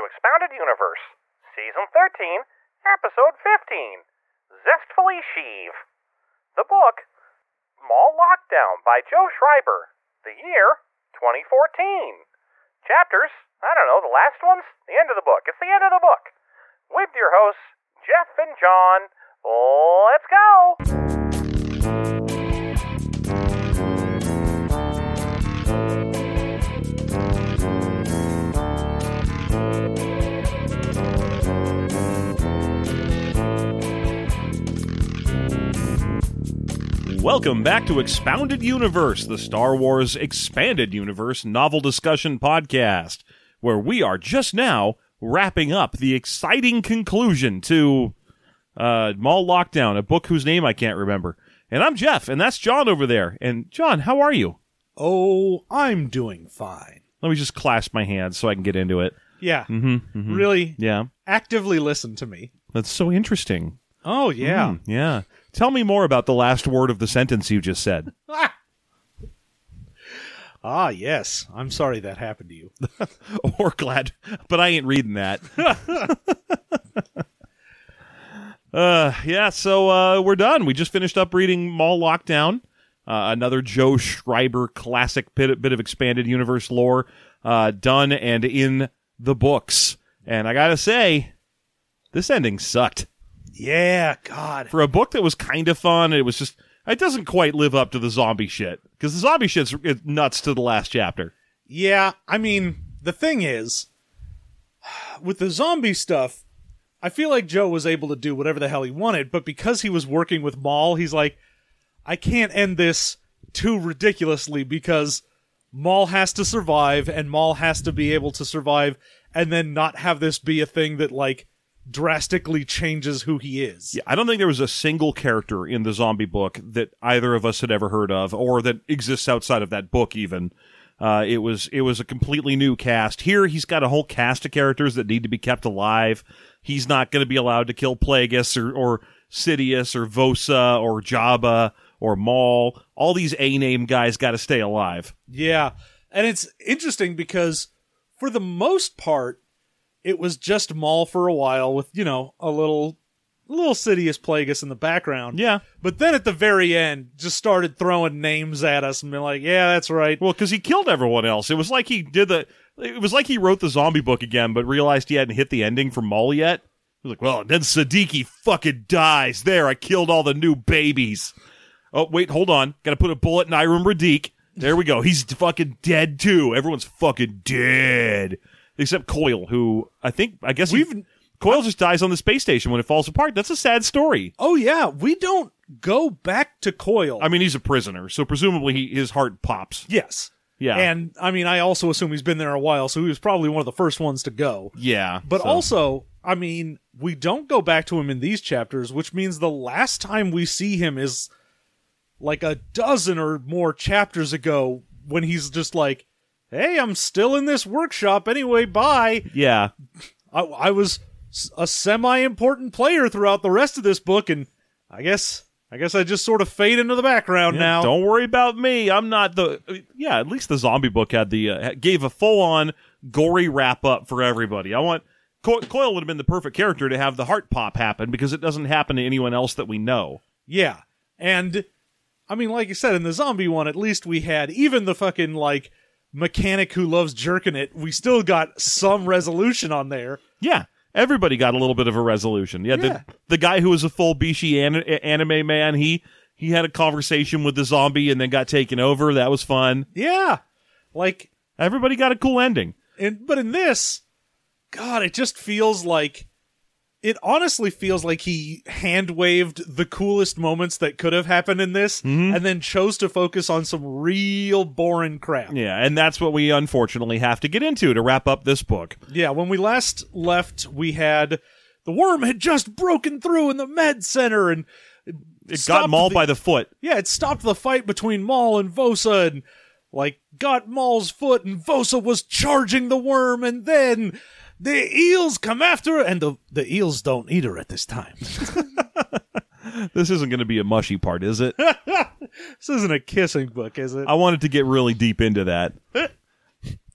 to Expounded Universe, Season 13, Episode 15 Zestfully Sheev. The book, Maul Lockdown by Joe Schreiber. The year, 2014. Chapters, I don't know, the last ones? The end of the book. It's the end of the book. With your hosts, Jeff and John. Let's go! Welcome back to Expounded Universe, the Star Wars Expanded Universe novel discussion podcast, where we are just now wrapping up the exciting conclusion to uh, Maul Lockdown, a book whose name I can't remember. And I'm Jeff, and that's John over there. And John, how are you? Oh, I'm doing fine. Let me just clasp my hands so I can get into it. Yeah. Mm-hmm, Really Yeah, actively listen to me. that's so interesting. Oh, yeah. Mm, yeah. Tell me more about the last word of the sentence you just said. Ah. yes. I'm sorry that happened to you. or glad, but I ain't reading that. uh, yeah, so uh, we're done. We just finished up reading Maul Lockdown, uh, another Joe Schreiber classic bit, bit of expanded universe lore, uh, done and in the books. And I gotta say, this ending sucked. Yeah, God. For a book that was kind of fun, it was just, it doesn't quite live up to the zombie shit. Because the zombie shit's nuts to the last chapter. Yeah, I mean, the thing is, with the zombie stuff, I feel like Joe was able to do whatever the hell he wanted, but because he was working with Maul, he's like, I can't end this too ridiculously because Maul has to survive and Maul has to be able to survive and then not have this be a thing that like drastically changes who he is. Yeah, I don't think there was a single character in the zombie book that either of us had ever heard of, or that exists outside of that book. Even uh, it was it was a completely new cast. Here, he's got a whole cast of characters that need to be kept alive. He's not going to be allowed to kill Plagueis or, or Sidious or Vosa or Jabba or Maul. All these A name guys got to stay alive. Yeah. And it's interesting because for the most part, it was just Maul for a while with, you know, a little little Sidious Plagueis in the background. Yeah. But then at the very end, just started throwing names at us and being like, yeah, that's right. Well, because he killed everyone else. It was like he did the. It was like he wrote the zombie book again, but realized he hadn't hit the ending for Maul yet. He was like, well, then Sadiki fucking dies. There, I killed all the new babies. Oh, wait, hold on. Got to put a bullet in Iram Radique. There we go. He's fucking dead too. Everyone's fucking dead. Except Coil, who I think, I guess We've- Coil just dies on the space station when it falls apart. That's a sad story. Oh yeah, we don't go back to Coil. I mean, he's a prisoner, so presumably he, his heart pops. yes. Yeah. And I mean, I also assume he's been there a while, so he was probably one of the first ones to go. yeah. But so- also, I mean, we don't go back to him in these chapters, which means the last time we see him is like a dozen or more chapters ago when he's just like, hey, I'm still in this workshop anyway, bye. Yeah. I, I was a semi important player throughout the rest of this book, and I guess. I guess I just sort of fade into the background Yeah, now. Don't worry about me. I'm not the. Yeah, at least the zombie book had the uh, gave a full on gory wrap up for everybody. I want Co- Coil would have been the perfect character to have the heart pop happen because it doesn't happen to anyone else that we know. Yeah. And I mean, like you said, in the zombie one, at least we had even the fucking like mechanic who loves jerking it, we still got some resolution on there. Yeah, everybody got a little bit of a resolution. Yeah, Yeah. the the guy who was a full Bishi an- anime man, he he had a conversation with the zombie and then got taken over. That was fun. Yeah. Like Everybody got a cool ending. and but in this, God, it just feels like it honestly feels like he hand waved the coolest moments that could have happened in this mm-hmm. and then chose to focus on some real boring crap. Yeah, and that's what we unfortunately have to get into to wrap up this book. Yeah, when we last left, we had the worm had just broken through in the med center, and It got mauled the- by the foot. yeah, it stopped the fight between Maul and Vosa, and like got Maul's foot, and Vosa was charging the worm, and then the eels come after her, and the the eels don't eat her at this time. This isn't going to be a mushy part, is it? this isn't a kissing book, is it? I wanted to get really deep into that.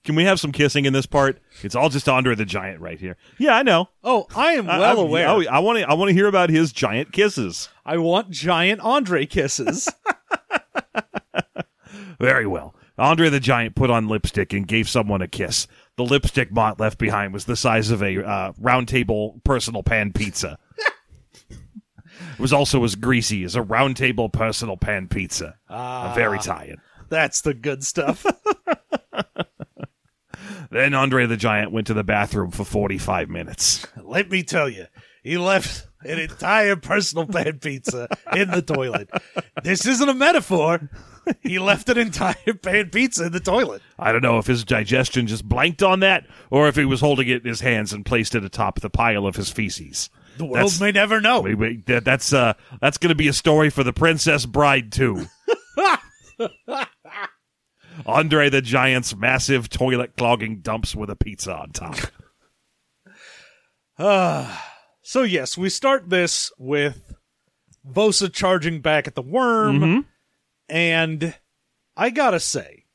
Can we have some kissing in this part? It's all just Andre the Giant right here. Yeah, I know. Oh, I am well I, aware. Oh, I, I want to. I want to hear about his giant kisses. I want giant Andre kisses. Very well. Andre the Giant put on lipstick and gave someone a kiss. The lipstick Mott left behind was the size of a uh, round table personal pan pizza. it was also as greasy as a round table personal pan pizza. Ah. Very tired. That's the good stuff. Then Andre the Giant went to the bathroom for 45 minutes. Let me tell you, he left an entire personal pan pizza in the toilet. This isn't a metaphor. He left an entire pan pizza in the toilet. I don't know if his digestion just blanked on that or if he was holding it in his hands and placed it atop the pile of his feces. The world That's- may never know. Wait, wait, that, that's uh, that's going to be a story for the Princess Bride too. Andre the Giant's massive toilet clogging dumps with a pizza on top. So yes, we start this with Vosa charging back at the worm, Mm-hmm. and I gotta say,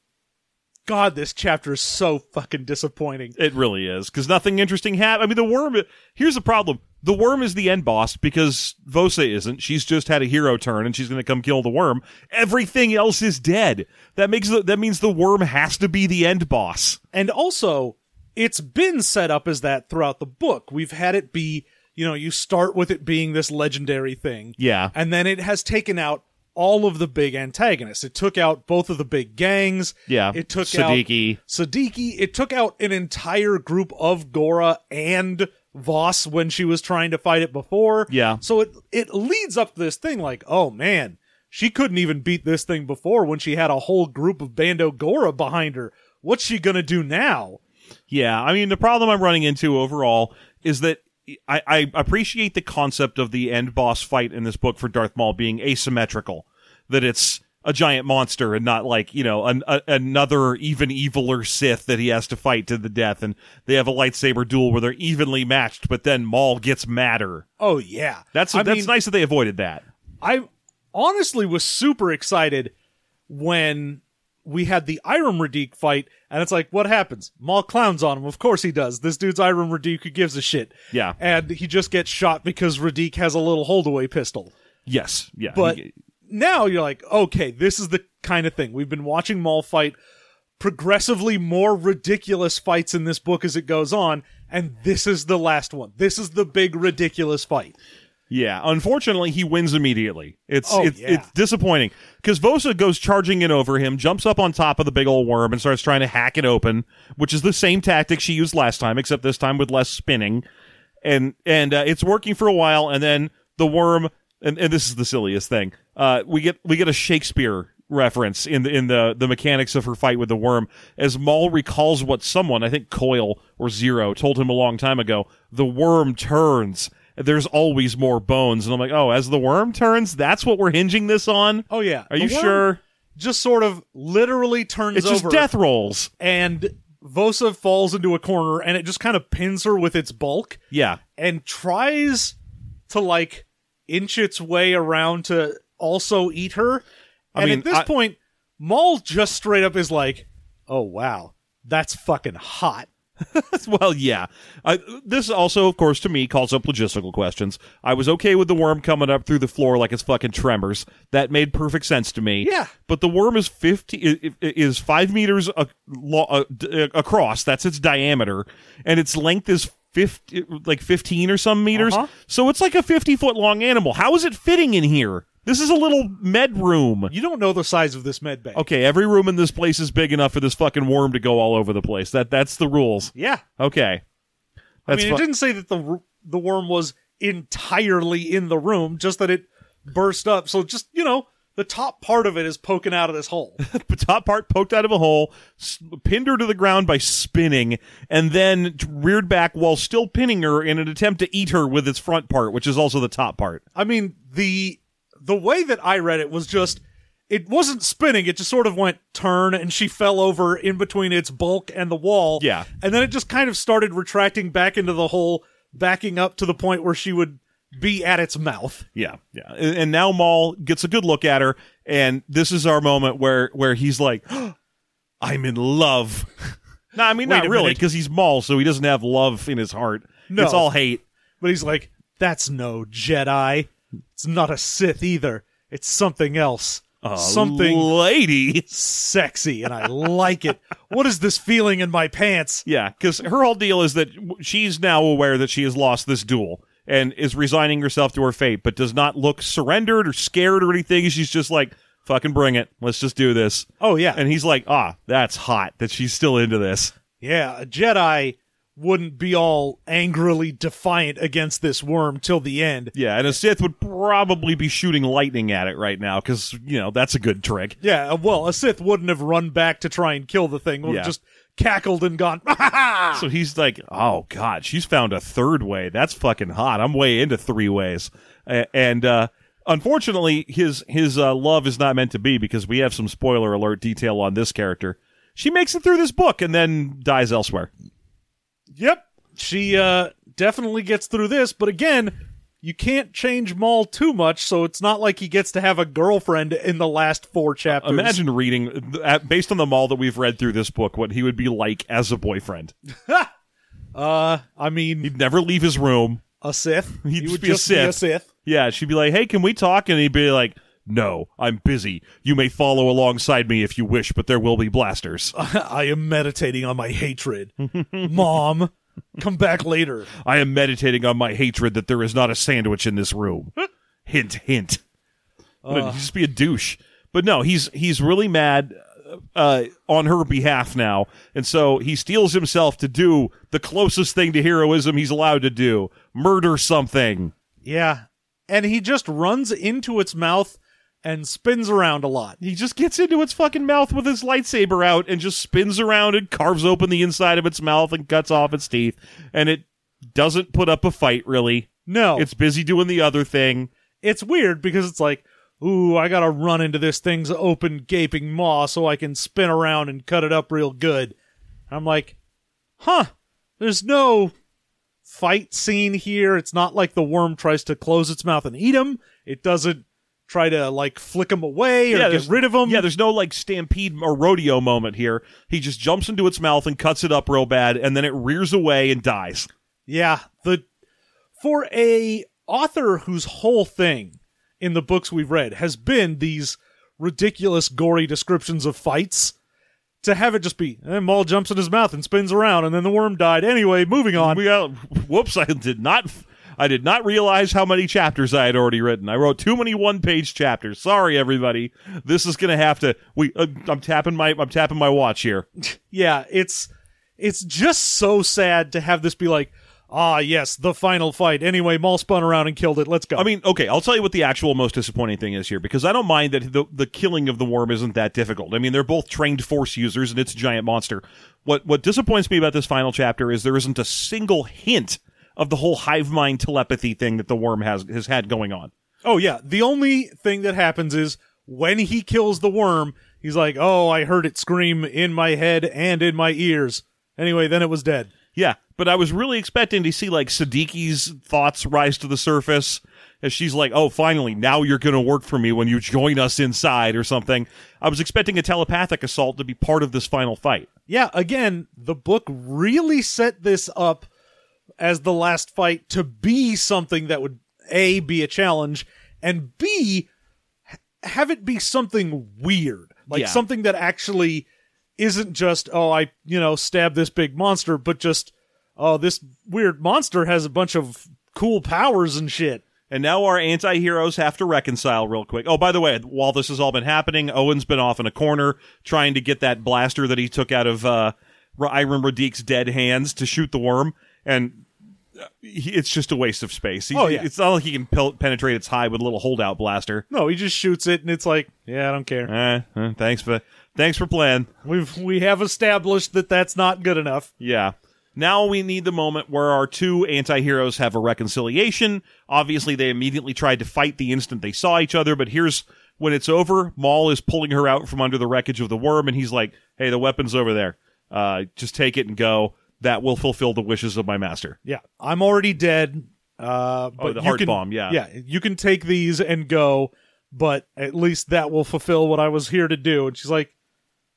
God, this chapter is so fucking disappointing. It really is because nothing interesting happened. I mean, the worm. Here's the problem: the worm is the end boss because Vosa isn't. She's just had a hero turn and she's going to come kill the worm. Everything else is dead. That makes the, that means the worm has to be the end boss. And also, it's been set up as that throughout the book. We've had it be, you know, you start with it being this legendary thing. Yeah. And then it has taken out all of the big antagonists. It took out both of the big gangs. Yeah. It took Sadiki. out Sadiki. It took out an entire group of Gora and Vosa when she was trying to fight it before. Yeah. So it it leads up to this thing like, oh man, she couldn't even beat this thing before when she had a whole group of Bando Gora behind her. What's she gonna do now? Yeah, I mean the problem I'm running into overall is that I, I appreciate the concept of the end boss fight in this book for Darth Maul being asymmetrical, that it's a giant monster and not like you know an, a, another even eviler Sith that he has to fight to the death, and they have a lightsaber duel where they're evenly matched, but then Maul gets madder. Oh yeah, That's I that's mean, nice that they avoided that. I honestly was super excited when we had the Iram Radique fight, and it's like, what happens? Maul clowns on him. Of course he does. This dude's Iram Radique. Who gives a shit? Yeah. and he just gets shot because Radique has a little holdaway pistol. Yes, yeah, But He- now you're like, okay, this is the kind of thing we've been watching Maul fight progressively more ridiculous fights in this book as it goes on, and this is the last one. This is the big ridiculous fight. Yeah, unfortunately, he wins immediately. It's Oh, it's, yeah. it's disappointing because Vosa goes charging in over him, jumps up on top of the big old worm, and starts trying to hack it open, which is the same tactic she used last time, except this time with less spinning. And and uh, it's working for a while, and then the worm, and, and this is the silliest thing. Uh, we get we get a Shakespeare reference in the in the the mechanics of her fight with the worm as Maul recalls what someone I think Coil or Zero told him a long time ago. The worm turns. There's always more bones, and I'm like, oh, as the worm turns, that's what we're hinging this on. Oh yeah, Are The you worm sure? Just sort of literally turns It's just over. death rolls. and Vosa falls into a corner and it just kind of pins her with its bulk Yeah, and tries to like inch its way around to also eat her. I and mean, at this I- point, Maul just straight up is like, "Oh wow, that's fucking hot." well, yeah. I, this also, of course, to me calls up logistical questions. I was okay with the worm coming up through the floor like it's fucking tremors. That made perfect sense to me. Yeah. But the worm is fifty is five meters a, lo, d- uh, across. That's its diameter, and its length is. 50, like 15 or some meters. Uh-huh. So it's like a 50 foot long animal. How is it fitting in here? This is a little med room. You don't know the size of this med bay. Okay, every room in this place is big enough for this fucking worm to go all over the place. That that's the rules. Yeah, Okay. I That's mean, it didn't say that the the worm was entirely in the room, just that it burst up. So just you know, the top part of it is poking out of this hole. the top part poked out of a hole, pinned her to the ground by spinning, and then reared back while still pinning her in an attempt to eat her with its front part, which is also the top part. I mean, the the way that I read it was just it wasn't spinning, it just sort of went turn and she fell over in between its bulk and the wall. Yeah. And then it just kind of started retracting back into the hole, backing up to the point where she would be at its mouth. Yeah, yeah. And, and now Maul gets a good look at her, and this is our moment where where he's like, "I'm in love." No, I mean Wait not really, because he's Maul, so he doesn't have love in his heart. No. It's all hate. But he's like, that's no Jedi. It's not a Sith either. It's something else. A something lady. sexy, and I like it. What is this feeling in my pants? Yeah, because her whole deal is that she's now aware that she has lost this duel and is resigning herself to her fate, but does not look surrendered or scared or anything. She's just like, "Fucking bring it. Let's just do this." Oh yeah, And he's like, "Ah, that's hot that she's still into this." yeah. A Jedi wouldn't be all angrily defiant against this worm till the end. Yeah, and a Sith would probably be shooting lightning at it right now because you know that's a good trick. Yeah, uh, well, a Sith wouldn't have run back to try and kill the thing. Would Yeah. just cackled and gone. So he's like, "Oh God, she's found a third way. That's fucking hot. I'm way into three ways." And uh, unfortunately, his his uh, love is not meant to be because we have some spoiler alert detail on this character. She makes it through this book and then dies elsewhere. Yep. She uh definitely gets through this, but again, you can't change Maul too much, so it's not like he gets to have a girlfriend in the last four chapters. Imagine reading, based on the Maul that we've read through this book, what he would be like as a boyfriend. uh I mean He'd never leave his room. a Sith. He'd he just would be a just be a Sith. Sith. Yeah, she'd be like, "Hey, can we talk?" And he'd be like, "No, I'm busy. You may follow alongside me if you wish, but there will be blasters. I am meditating on my hatred. Mom, come back later. I am meditating on my hatred that there is not a sandwich in this room." hint, hint. What a- just be a douche. But no, he's he's really mad uh, on her behalf now, and so he steels himself to do the closest thing to heroism he's allowed to do: murder something. Yeah. And he just runs into its mouth and spins around a lot. He just gets into its fucking mouth with his lightsaber out and just spins around and carves open the inside of its mouth and cuts off its teeth. And it doesn't put up a fight, really. No. It's busy doing the other thing. it's weird because it's like, ooh, I gotta run into this thing's open, gaping maw so I can spin around and cut it up real good. I'm like, huh, there's no fight scene here. It's not like the worm tries to close its mouth and eat him. It doesn't try to like flick him away or get rid of him. Yeah, there's no like stampede or rodeo moment here. He just jumps into its mouth and cuts it up real bad, and then it rears away and dies. Yeah, the for a author whose whole thing in the books we've read has been these ridiculous gory descriptions of fights to have it just be and eh, Maul jumps in his mouth and spins around and then the worm died anyway moving on We got, whoops! I did not. I did not realize how many chapters I had already written. I wrote too many one-page chapters. Sorry, everybody. This is gonna have to. We. Uh, I'm tapping my. I'm tapping my watch here. yeah it's it's just so sad to have this be like ah yes the final fight anyway Maul spun around and killed it let's go I mean, okay, I'll tell you what the actual most disappointing thing is here because I don't mind that the the killing of the worm isn't that difficult. I mean, they're both trained force users and it's a giant monster. What what disappoints me about this final chapter is there isn't a single hint of the whole hive mind telepathy thing that the worm has has had going on. Oh yeah, the only thing that happens is when he kills the worm, he's like, "Oh, I heard it scream in my head and in my ears." Anyway, then it was dead. Yeah, but I was really expecting to see like Sadiki's thoughts rise to the surface as she's like, "Oh, finally, now you're going to work for me when you join us inside or something." I was expecting a telepathic assault to be part of this final fight. Yeah, again, the book really set this up as the last fight to be something that would A be a challenge and B have it be something weird. Like Yeah. something that actually isn't just, oh, I, you know, stab this big monster, but just, oh, this weird monster has a bunch of cool powers and shit. And now our anti-heroes have to reconcile real quick. Oh, by the way, while this has all been happening, Owen's been off in a corner trying to get that blaster that he took out of uh, Iram Radique's dead hands to shoot the worm, and he, it's just a waste of space. He- Oh, yeah. it's not like he can pel- penetrate its hide with a little holdout blaster. No, he just shoots it and it's like, yeah, I don't care. Eh, eh, thanks for thanks for playing. We've we have established that that's not good enough. Yeah. Now we need the moment where our two anti-heroes have a reconciliation. Obviously, they immediately tried to fight the instant they saw each other, but here's when it's over. Maul is pulling her out from under the wreckage of the worm, and he's like, "Hey, the weapon's over there. Uh, just take it and go. That will fulfill the wishes of my master." Yeah, I'm already dead. Uh, but Oh, the you heart can- bomb, yeah. yeah. You can take these and go, but at least that will fulfill what I was here to do. And she's like,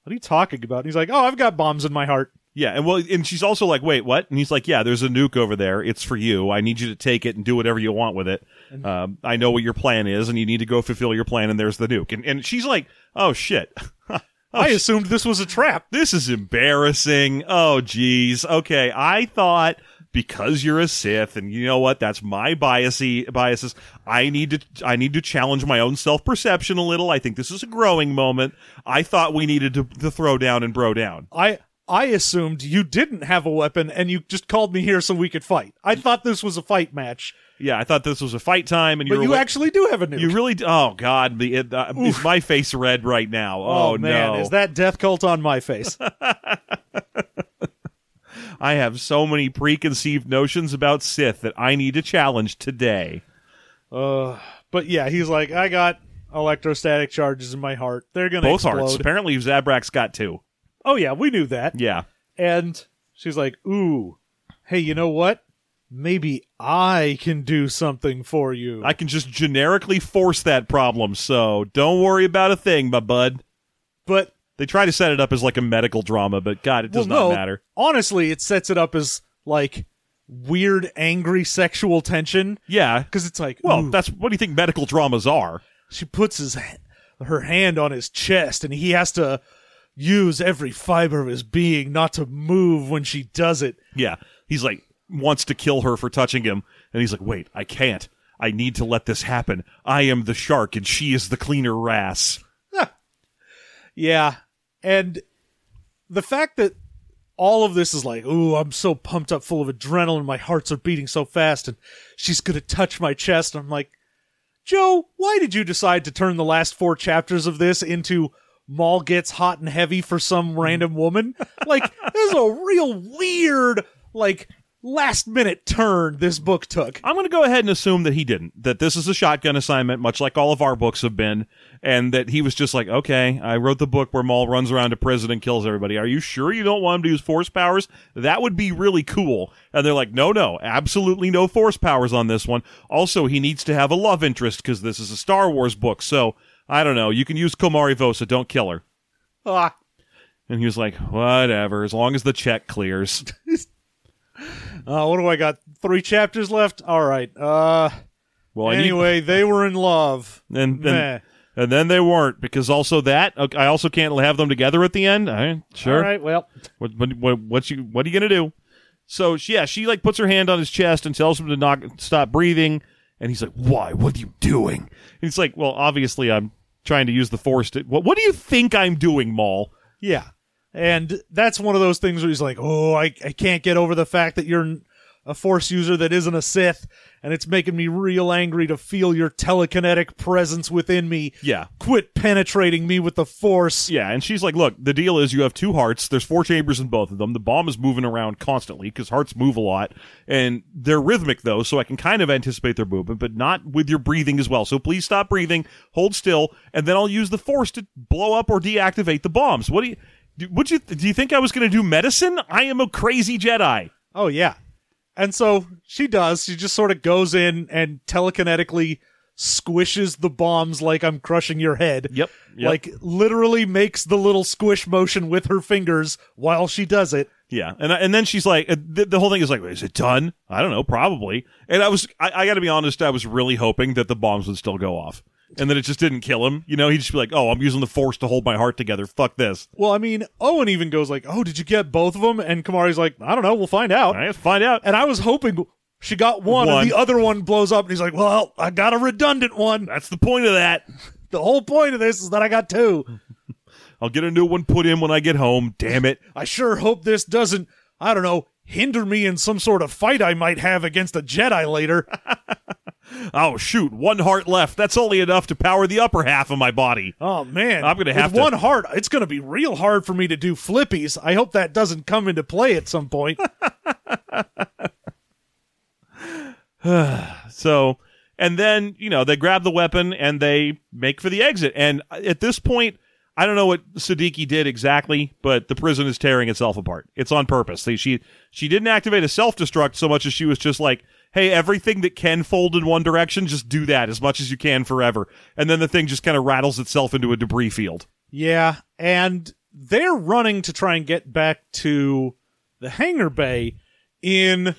"What are you talking about?" And he's like, "Oh, I've got bombs in my heart." Yeah, and well, and she's also like, "Wait, what?" And he's like, "Yeah, there's a nuke over there. It's for you. I need you to take it and do whatever you want with it. Um, I know what your plan is, and you need to go fulfill your plan. And there's the nuke." And and she's like, "Oh shit." I assumed this was a trap. this is embarrassing. Oh, geez. Okay, I thought because you're a Sith, and you know what? That's my biasy biases. I need to I need to challenge my own self perception a little. I think this is a growing moment. I thought we needed to, to throw down and bro down. I I assumed you didn't have a weapon and you just called me here so we could fight. I thought this was a fight match, Yeah, I thought this was a fight time, and you but you actually do have a nuke. You really? Oh God! The, it, uh, is my face red right now? Oh, man, no! is that death cult on my face? I have so many preconceived notions about Sith that I need to challenge today. uh, but yeah, he's like, I got electrostatic charges in my heart. They're gonna Both explode. hearts. Apparently, Zabrak's got two. Oh yeah, we knew that. Yeah. And she's like, "Ooh, hey, you know what? Maybe I can do something for you." I can just generically force that problem, so don't worry about a thing, my bud. but They try to set it up as like a medical drama, but God, it does well, not no, matter. Honestly, it sets it up as like weird, angry sexual tension Yeah. because it's like, Well, ooh, that's what do you think medical dramas are? she puts his her hand on his chest, and he has to use every fiber of his being not to move when she does it. Yeah. He's like, wants to kill her for touching him. And he's like, wait, I can't. I need to let this happen. I am the shark and she is the cleaner wrasse. Yeah. And the fact that all of this is like, ooh, I'm so pumped up full of adrenaline, my hearts are beating so fast, and she's gonna touch my chest. I'm like, Joe, why did you decide to turn the last four chapters of this into Maul gets hot and heavy for some random woman? Like, this is a real weird, like, last minute turn this book took. I'm going to go ahead and assume that he didn't. That this is a shotgun assignment, much like all of our books have been, and that he was just like, okay, I wrote the book where Maul runs around to prison and kills everybody. Are you sure you don't want him to use force powers? That would be really cool. And they're like, no, no, absolutely no force powers on this one. Also, he needs to have a love interest because this is a Star Wars book. So I don't know. You can use Komari Vosa. Don't kill her. Ah, And he was like, whatever, as long as the check clears. uh, what do I got? Three chapters left? All right. Uh, Well, I need- anyway, they were in love. and then and then they weren't because also that okay, I also can't have them together at the end. Sure. All right, well, What what what what's you what are you gonna do? So she, yeah, she like puts her hand on his chest and tells him to not stop breathing, and he's like, "Why? What are you doing?" And he's like, "Well, obviously I'm trying to use the force to. What, what do you think I'm doing, Maul?" yeah. And that's one of those things where he's like, oh, I, I can't get over the fact that you're a force user that isn't a Sith, and it's making me real angry to feel your telekinetic presence within me. Yeah. Quit penetrating me with the force. Yeah, and she's like, "Look, the deal is you have two hearts. There's four chambers in both of them. The bomb is moving around constantly because hearts move a lot, and they're rhythmic though, so I can kind of anticipate their movement, but not with your breathing as well. So please stop breathing, hold still, and then I'll use the force to blow up or deactivate the bombs. What do you? Do, would you? Do you think I was going to do medicine? I am a crazy Jedi. Oh, yeah. And so she does. She just sort of goes in and telekinetically squishes the bombs like I'm crushing your head. Yep, yep. Like literally makes the little squish motion with her fingers while she does it. Yeah, and and then she's like, uh, the, the whole thing is like, is it done? I don't know, probably. And I was, I, I got to be honest, I was really hoping that the bombs would still go off, and then it just didn't kill him. You know, he'd just be like, oh, I'm using the force to hold my heart together. Fuck this. Well, I mean, Owen even goes like, "Oh, did you get both of them?" And Komari's like, "I don't know, we'll find out." Find out. And I was hoping she got one, One. and the other one blows up, and he's like, "Well, I got a redundant one." That's the point of that. The whole point of this is that I got two. I'll get a new one put in when I get home. Damn it. I sure hope this doesn't, I don't know, hinder me in some sort of fight I might have against a Jedi later. Oh shoot, one heart left. That's only enough to power the upper half of my body. Oh man, I'm gonna have to- one heart. It's gonna be real hard for me to do flippies. I hope that doesn't come into play at some point. So, and then, you know, they grab the weapon and they make for the exit. And at this point, I don't know what Sadiki did exactly, but the prison is tearing itself apart. It's on purpose. She she didn't activate a self destruct so much as she was just like, "Hey, everything that can fold in one direction, just do that as much as you can forever." And then the thing just kind of rattles itself into a debris field. yeah, and they're running to try and get back to the hangar bay in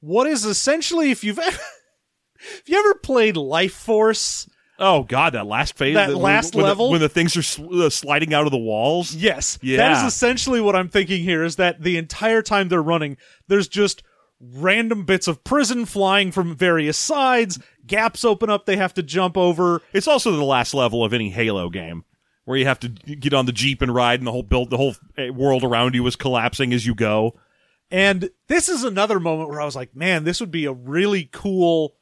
what is essentially if you've ever if you ever played Life Force, Oh God, that last phase, That when- last when the- level? when the things are sl- uh, sliding out of the walls. yes, that Yeah. is essentially what I'm thinking here. Is that the entire time they're running, there's just random bits of prison flying from various sides, gaps open up they have to jump over. It's also the last level of any Halo game where you have to get on the jeep and ride, and the whole build, the whole eh, world around you is collapsing as you go. And this is another moment where I was like, man, this would be a really cool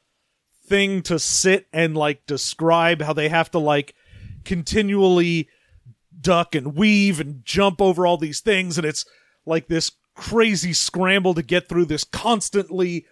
thing to sit and like describe how they have to like continually duck and weave and jump over all these things. And it's like this crazy scramble to get through this constantly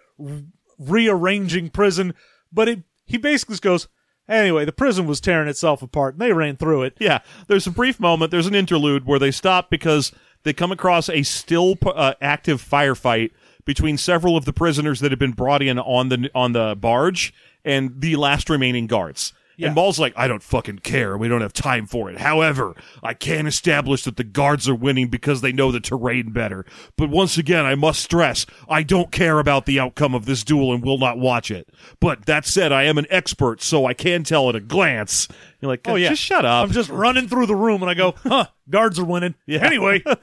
rearranging prison. But it, he basically just goes, anyway, the prison was tearing itself apart and they ran through it. Yeah, there's a brief moment. There's an interlude where they stop because they come across a still uh, active firefight between several of the prisoners that have been brought in on the on the barge and the last remaining guards. Yeah. And Maul's like, I don't fucking care. We don't have time for it. However, I can establish that the guards are winning because they know the terrain better. But once again, I must stress, I don't care about the outcome of this duel and will not watch it. But that said, I am an expert, so I can tell at a glance. You're like, Oh, yeah. just shut up. I'm just running through the room and I go, huh, guards are winning. Yeah. Anyway.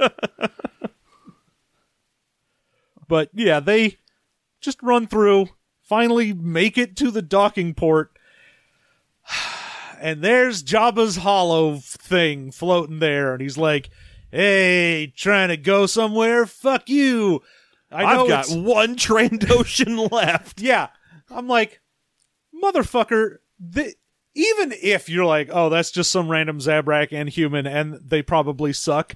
but yeah, they just run through, finally make it to the docking port. And there's Jabba's hollow thing floating there. And he's like, hey, trying to go somewhere? Fuck you. I I've got one Trandoshan left. yeah. I'm like, motherfucker, the, even if you're like, oh, that's just some random Zabrak and human and they probably suck,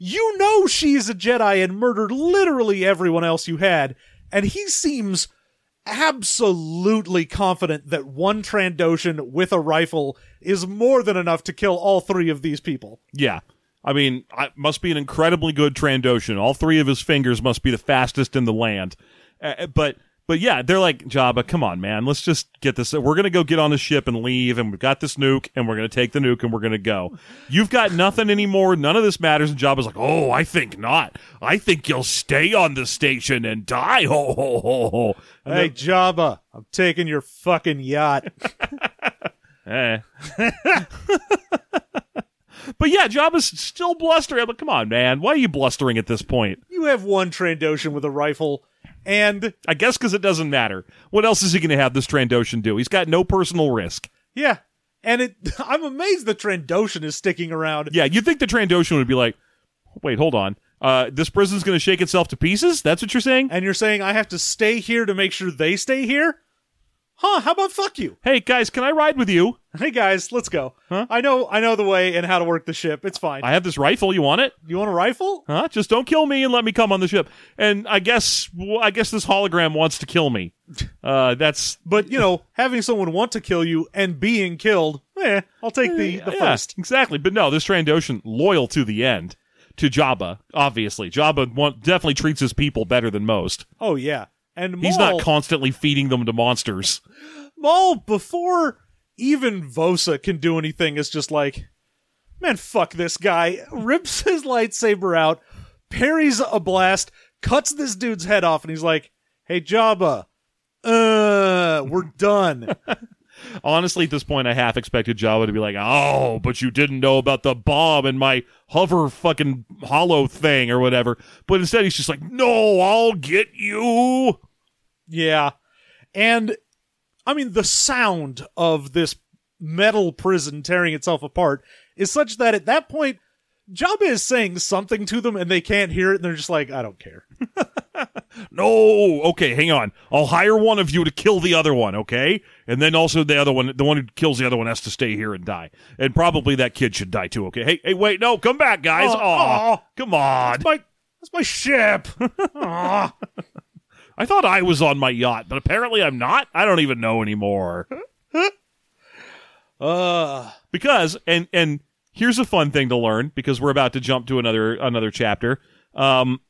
you know she's a Jedi and murdered literally everyone else you had. And he seems absolutely confident that one Trandoshan with a rifle is more than enough to kill all three of these people. Yeah. I mean, I must be an incredibly good Trandoshan. All three of his fingers must be the fastest in the land. Uh, but but yeah, they're like Jabba. Come on, man. Let's just get this. We're gonna go get on the ship and leave, and we've got this nuke, and we're gonna take the nuke, and we're gonna go. You've got nothing anymore. None of this matters. And Jabba's like, Oh, I think not. I think you'll stay on the station and die. Ho ho ho ho. And Hey, Jabba, I'm taking your fucking yacht. Eh. but yeah, Jabba's still blustering. But come on, man. Why are you blustering at this point? you have one Trandoshan with a rifle, and I guess because it doesn't matter. What else is he going to have this Trandoshan do? He's got no personal risk. Yeah. And it I'm amazed the Trandoshan is sticking around. Yeah, you'd think the Trandoshan would be like, wait, hold on. Uh, this prison's going to shake itself to pieces? That's what you're saying? And you're saying I have to stay here to make sure they stay here? Huh, how about fuck you? Hey, guys, can I ride with you? Hey guys, let's go. Huh? I know I know the way and how to work the ship. It's fine. I have this rifle. You want it? you want a rifle? Huh? Just don't kill me and let me come on the ship. And I guess, well, I guess this hologram wants to kill me. Uh, that's But you know, having someone want to kill you and being killed, eh, I'll take the, the Yeah, first. Exactly. But no, this Trandoshan loyal to the end. To Jabba, obviously. Jabba want, definitely treats his people better than most. Oh yeah. And He's not constantly feeding them to monsters. Maul before even Vosa can do anything is just like, man, fuck this guy. Rips his lightsaber out, parries a blast, cuts this dude's head off, and he's like, hey, Jabba, uh, we're done. Honestly, at this point, I half expected Jabba to be like, "Oh, but you didn't know about the bomb and my hover fucking hollow thing or whatever." But instead, he's just like, "No, I'll get you." yeah. And, I mean, the sound of this metal prison tearing itself apart is such that at that point, Jabba is saying something to them and they can't hear it, and they're just like, I don't care. No, okay, hang on. I'll hire one of you to kill the other one, okay? And then also the other one, the one who kills the other one has to stay here and die. And probably that kid should die too, okay? Hey, hey, wait, no, come back, guys. Oh, Aw, come on. That's my, that's my ship. I thought I was on my yacht, but apparently I'm not. I don't even know anymore. Uh, because and and here's a fun thing to learn because we're about to jump to another another chapter. Um,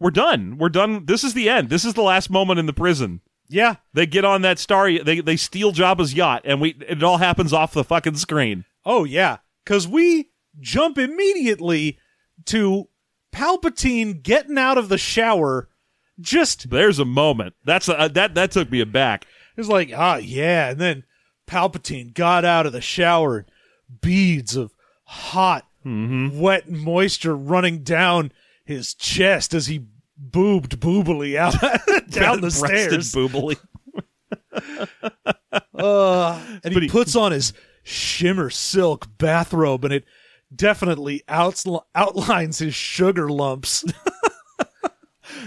we're done. We're done. This is the end. This is the last moment in the prison. yeah. They get on that star. They they steal Jabba's yacht, and we it all happens off the fucking screen. Oh, yeah. Because we jump immediately to Palpatine getting out of the shower just There's a moment. That's a, that that took me aback. is like, ah, yeah. And then Palpatine got out of the shower and beads of hot, wet moisture running down his chest as he boobed boobily out down the stairs. boobily. Uh, and he he- puts on his shimmer silk bathrobe, and it definitely outs- outlines his sugar lumps.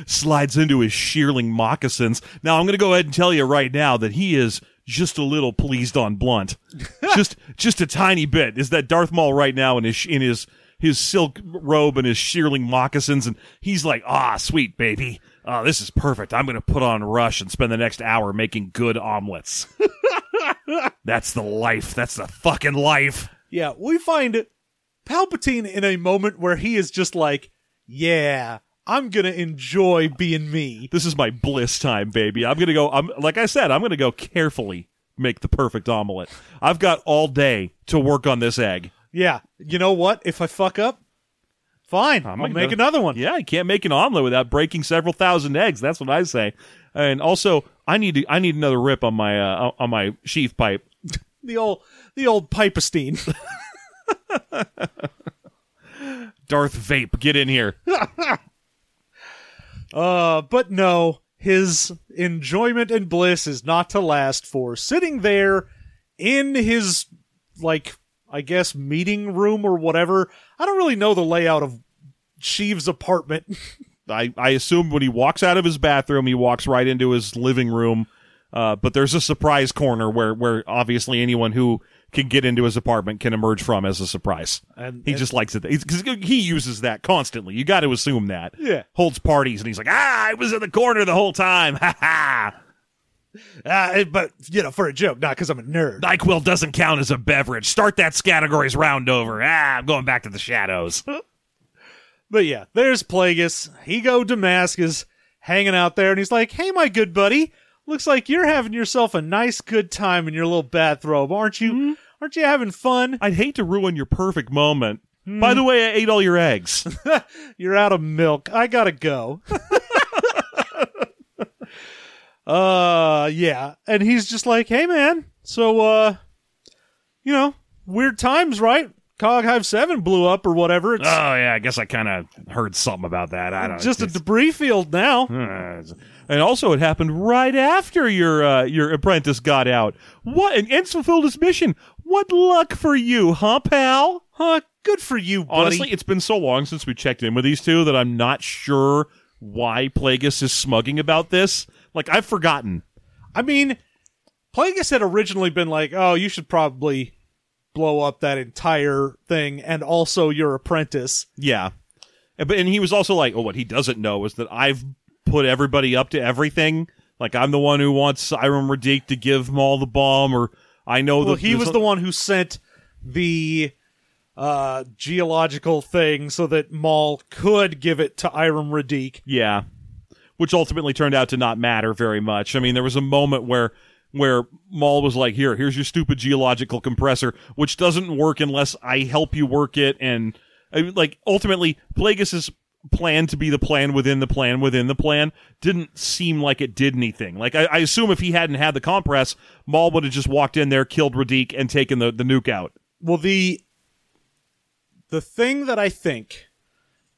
Slides into his shearling moccasins. Now I'm going to go ahead and tell you right now that he is just a little pleased on blunt. just just a tiny bit. Is that Darth Maul right now in his in his his silk robe and his shearling moccasins and he's like, "Ah, sweet baby. Oh, this is perfect. I'm going to put on Rush and spend the next hour making good omelets." That's the life. That's the fucking life. yeah, we find Palpatine in a moment where he is just like, yeah, I'm gonna enjoy being me. This is my bliss time, baby. I'm gonna go. I'm like I said. I'm gonna go carefully make the perfect omelet. I've got all day to work on this egg. Yeah, you know what? If I fuck up, fine. I'm I'll gonna- make another one. Yeah, you can't make an omelet without breaking several thousand eggs. That's what I say. And also, I need to. I need another rip on my uh, on my sheath pipe. The old, the old Pipestine. Darth Vape, get in here. Uh, but no, his enjoyment and bliss is not to last for sitting there in his, like, I guess, meeting room or whatever. I don't really know the layout of Sheev's apartment. I, I assume when he walks out of his bathroom, he walks right into his living room. Uh, but there's a surprise corner where, where obviously anyone who can get into his apartment can emerge from as a surprise. And- he and- just likes it because he uses that constantly. You got to assume that. Yeah. Holds parties and he's like, ah, I was in the corner the whole time. Ha ha. Uh, but, you know, for a joke, not because I'm a nerd. NyQuil doesn't count as a beverage. Start that categories round over. Ah, I'm going back to the shadows. But yeah, there's Plagueis. He go Damascus hanging out there, and he's like, "Hey, my good buddy, looks like you're having yourself a nice, good time in your little bathrobe, aren't you? Aren't you having fun? I'd hate to ruin your perfect moment. By the way, I ate all your eggs. You're out of milk. I gotta go." uh, yeah, and he's just like, "Hey, man, so uh, you know, weird times, right? Cog Hive Seven blew up or whatever. It's oh yeah, I guess I kind of heard something about that. I don't It's just a debris field now." Uh, and also, it happened right after your uh, your apprentice got out. What? And Ents fulfilled his mission. What luck for you, huh, pal? Huh? Good for you, buddy. Honestly, it's been so long since we checked in with these two that I'm not sure why Plagueis is smugging about this. Like, I've forgotten. I mean, Plagueis had originally been like, "Oh, you should probably blow up that entire thing and also your apprentice." Yeah. And- But and he was also like, oh, what he doesn't know is that I've put everybody up to everything. Like I'm the one who wants Iram Radique to give Maul the bomb, or I know Well, that he was a- the one who sent the uh, geological thing so that Maul could give it to Iram Radique. Yeah. Which ultimately turned out to not matter very much. I mean, there was a moment where where Maul was like, "Here, here's your stupid geological compressor, which doesn't work unless I help you work it." And I mean, like ultimately, Plagueis's plan to be the plan within the plan within the plan didn't seem like it did anything. Like I, I assume if he hadn't had the compress, Maul would have just walked in there, killed Radique, and taken the the nuke out. Well, the the thing that I think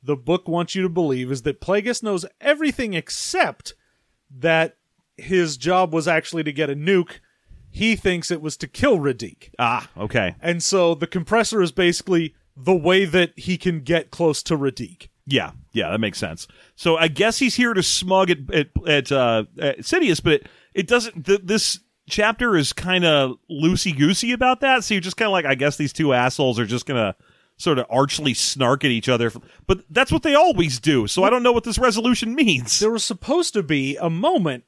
the book wants you to believe is that Plagueis knows everything except that his job was actually to get a nuke. He thinks it was to kill Radique. Ah, okay. And so the compressor is basically the way that he can get close to Radique. Yeah, yeah, that makes sense. So I guess he's here to smug at at, at, uh, at Sidious, but it, it doesn't. Th- this chapter is kind of loosey goosey about that. So you're just kind of like, I guess these two assholes are just gonna sort of archly snark at each other. But that's what they always do. So I don't know what this resolution means. There was supposed to be a moment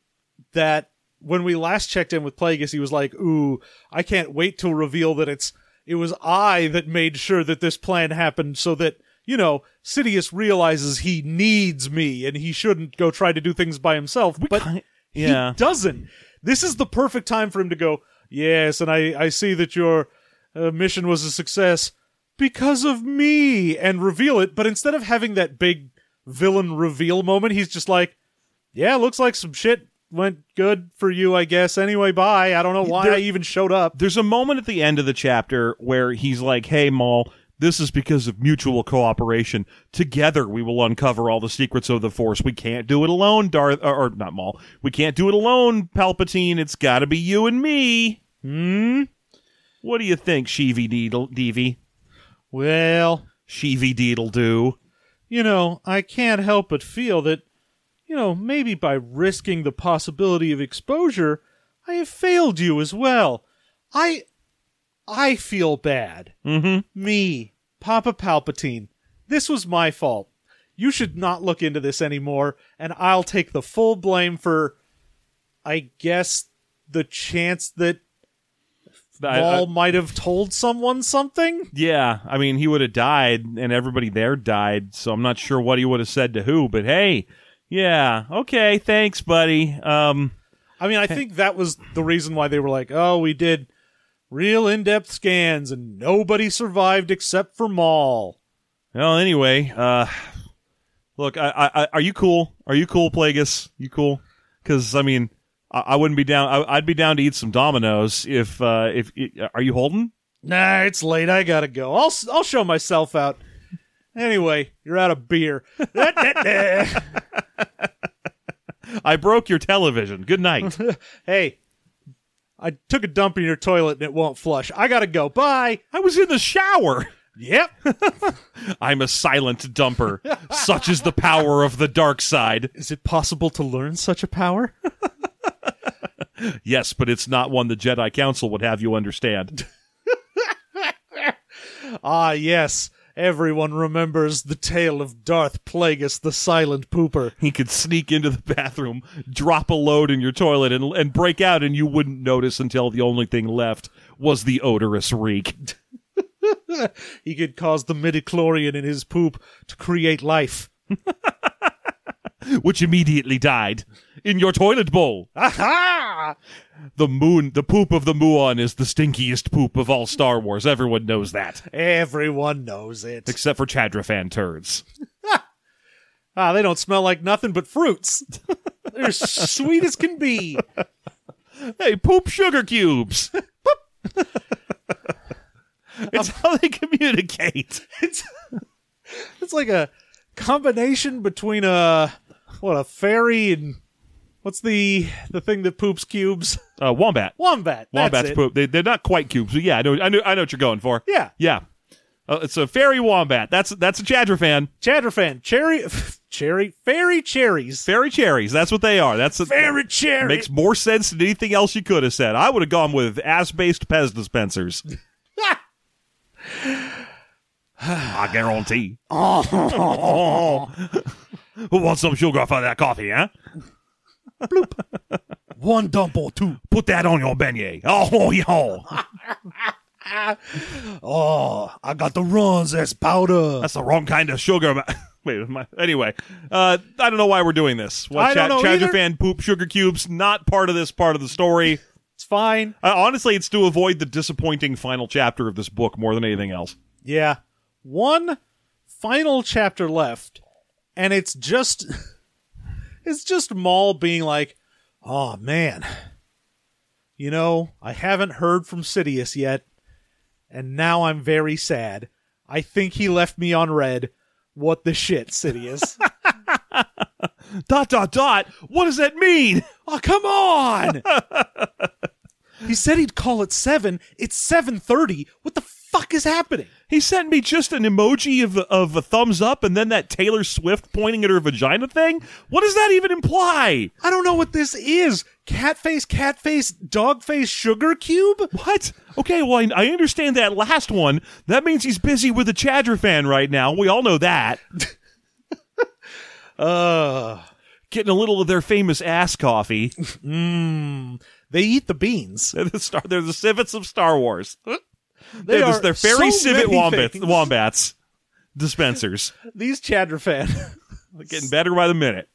that when we last checked in with Plagueis, he was like, "Ooh, I can't wait to reveal that it's it was I that made sure that this plan happened, so that you know Sidious realizes he needs me and he shouldn't go try to do things by himself." but kind- yeah. he doesn't. This is the perfect time for him to go. Yes, and I I see that your uh, mission was a success because of me and reveal it. But instead of having that big villain reveal moment. He's just like, "Yeah, looks like some shit went good for you, I guess. Anyway, bye. I don't know why There- I even showed up." There's a moment at the end of the chapter where he's like, "Hey, Maul." This is because of mutual cooperation. Together, we will uncover all the secrets of the Force. We can't do it alone, Darth, or, or not Maul. We can't do it alone, Palpatine. It's got to be you and me. Hmm. What do you think, Sheevy Deedle, Deevy? Well, Sheevy Deedle do. you know, I can't help but feel that, you know, maybe by risking the possibility of exposure, I have failed you as well. I I feel bad. Mm-hmm. Me, Papa Palpatine. This was my fault. You should not look into this anymore, and I'll take the full blame for I guess the chance that Maul might have told someone something. yeah, I mean, he would have died, and everybody there died. So I'm not sure what he would have said to who. But hey, yeah, okay, thanks, buddy. Um, I mean, I think that was the reason why they were like, "Oh, we did real in-depth scans and nobody survived except for Maul." Well, anyway, uh, look, I, I, I, are you cool? Are you cool, Plagueis? You cool? Because I mean, I, I wouldn't be down. I, I'd be down to eat some Dominoes if, uh, if are you holding? Nah, it's late. I gotta go. I'll I'll show myself out. Anyway, you're out of beer. I broke your television. Good night. hey, I took a dump in your toilet and it won't flush. I gotta go. Bye. I was in the shower. Yep. I'm a silent dumper. Such is the power of the dark side. Is it possible to learn such a power? Yes, but it's not one the Jedi Council would have you understand. ah, yes. Everyone remembers the tale of Darth Plagueis the Silent Pooper. He could sneak into the bathroom, drop a load in your toilet, and, and break out, and you wouldn't notice until the only thing left was the odorous reek. He could cause the midichlorian in his poop to create life. which immediately died in your toilet bowl. Aha! The moon, the poop of the Muon is the stinkiest poop of all Star Wars. Everyone knows that, Everyone knows it. except for Chadrafan turds. Ah, they don't smell like nothing but fruits. They're sweet as can be. Hey, poop sugar cubes. it's how they communicate. It's it's like a combination between a what a fairy and what's the the thing that poops cubes? Uh, wombat. Wombat. That's Wombats it. poop. They, they're not quite cubes, but yeah, I know, I know, I know what you're going for. Yeah. yeah. Uh, it's a fairy wombat. That's that's a Chadra fan. Chadra fan. Cherry cherry fairy cherries. Fairy cherries. That's what they are. That's a, Fairy cherry. Makes more sense than anything else you could have said. I would have gone with ass-based Pez dispensers. I guarantee. Who wants some sugar for that coffee, huh? One dump or two. Put that on your beignet. Oh, yo. Oh, I got the runs as powder. That's the wrong kind of sugar. Wait, my, anyway, uh, I don't know why we're doing this. What, I don't know either. fan poop sugar cubes, not part of this part of the story. It's fine. Uh, honestly, it's to avoid the disappointing final chapter of this book more than anything else. Yeah. One final chapter left, and it's just it's just Maul being like, Oh man. You know, I haven't heard from Sidious yet, and now I'm very sad. I think he left me on red. What the shit, Sidious? Dot, dot, dot. What does that mean? oh, come on! he said he'd call at seven. It's seven thirty. What the fuck is happening? He sent me just an emoji of of a thumbs up and then that Taylor Swift pointing at her vagina thing. What does that even imply? I don't know what this is. Cat face, cat face, dog face, sugar cube? What? Okay, well, I, I understand that last one. That means he's busy with a Chadra fan right now. We all know that. Uh, Getting a little of their famous ass coffee. Mmm. they eat the beans. They're the, star, they're the civets of Star Wars. They They're, are the, they're fairy so civet many wombats, wombats dispensers. These Chadrafan, Getting better by the minute.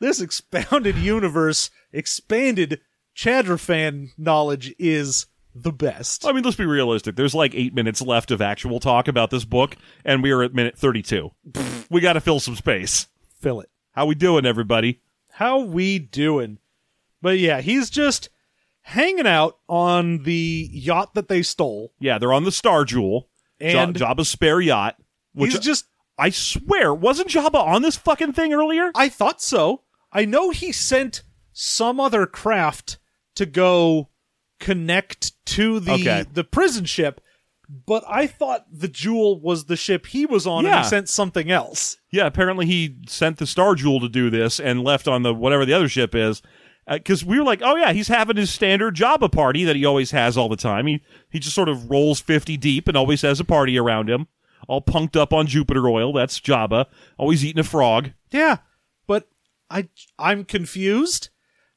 this expounded universe, expanded Chadrafan knowledge is the best. I mean, let's be realistic. There's like eight minutes left of actual talk about this book, and we are at minute 32. we got to fill some space. Fill it. How we doing, everybody? How we doing? But yeah, he's just hanging out on the yacht that they stole, Yeah, they're on the Star Jewel, and Ja- Jabba's spare yacht. Which he's just. I swear, wasn't Jabba on this fucking thing earlier? I thought so. I know he sent some other craft to go connect to the Okay. the prison ship, but I thought the jewel was the ship he was on, and he sent something else. Yeah, apparently he sent the Star Jewel to do this and left on the whatever the other ship is. Uh, because we were like, oh yeah, he's having his standard Jabba party that he always has all the time. He he just sort of rolls fifty deep and always has a party around him, all punked up on Jupiter oil. That's Jabba, always eating a frog. Yeah, but I I'm confused.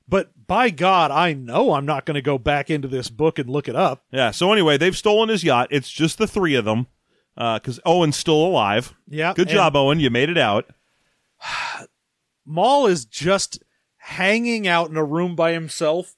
But by God, I know I'm not going to go back into this book and look it up. Yeah. So anyway, they've stolen his yacht. It's just the three of them. Uh, because Owen's still alive. Yeah, Good job, Owen. You made it out. Maul is just hanging out in a room by himself,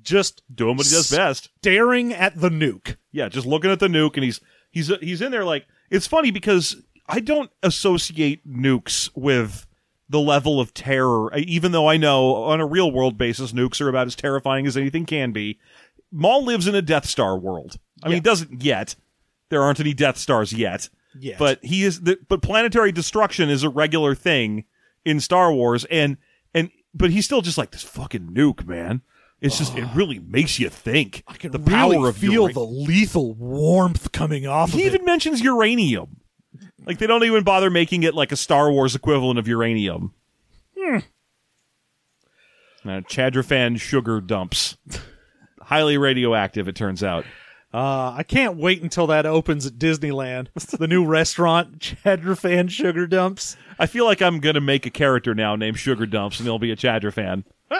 just Doing what he does best. staring at the nuke. Yeah, just looking at the nuke, and he's he's he's in there like it's funny because I don't associate nukes with the level of terror, even though I know on a real world basis nukes are about as terrifying as anything can be. Maul lives in a Death Star world. I mean, he doesn't yet. There aren't any Death Stars yet. Yet. But he is. The, but planetary destruction is a regular thing in Star Wars, and but he's still just like this fucking nuke, man. It's just it really makes you think. I can the really power of feel the lethal warmth coming off he of even it. mentions uranium. Like they don't even bother making it like a Star Wars equivalent of uranium. Hmm. Now, Chadrafan sugar dumps. Highly radioactive, it turns out. Uh, I can't wait until that opens at Disneyland. the new restaurant, Chadrafan Sugar Dumps. I feel like I'm gonna make a character now named Sugar Dumps, and he'll be a Chadrafan.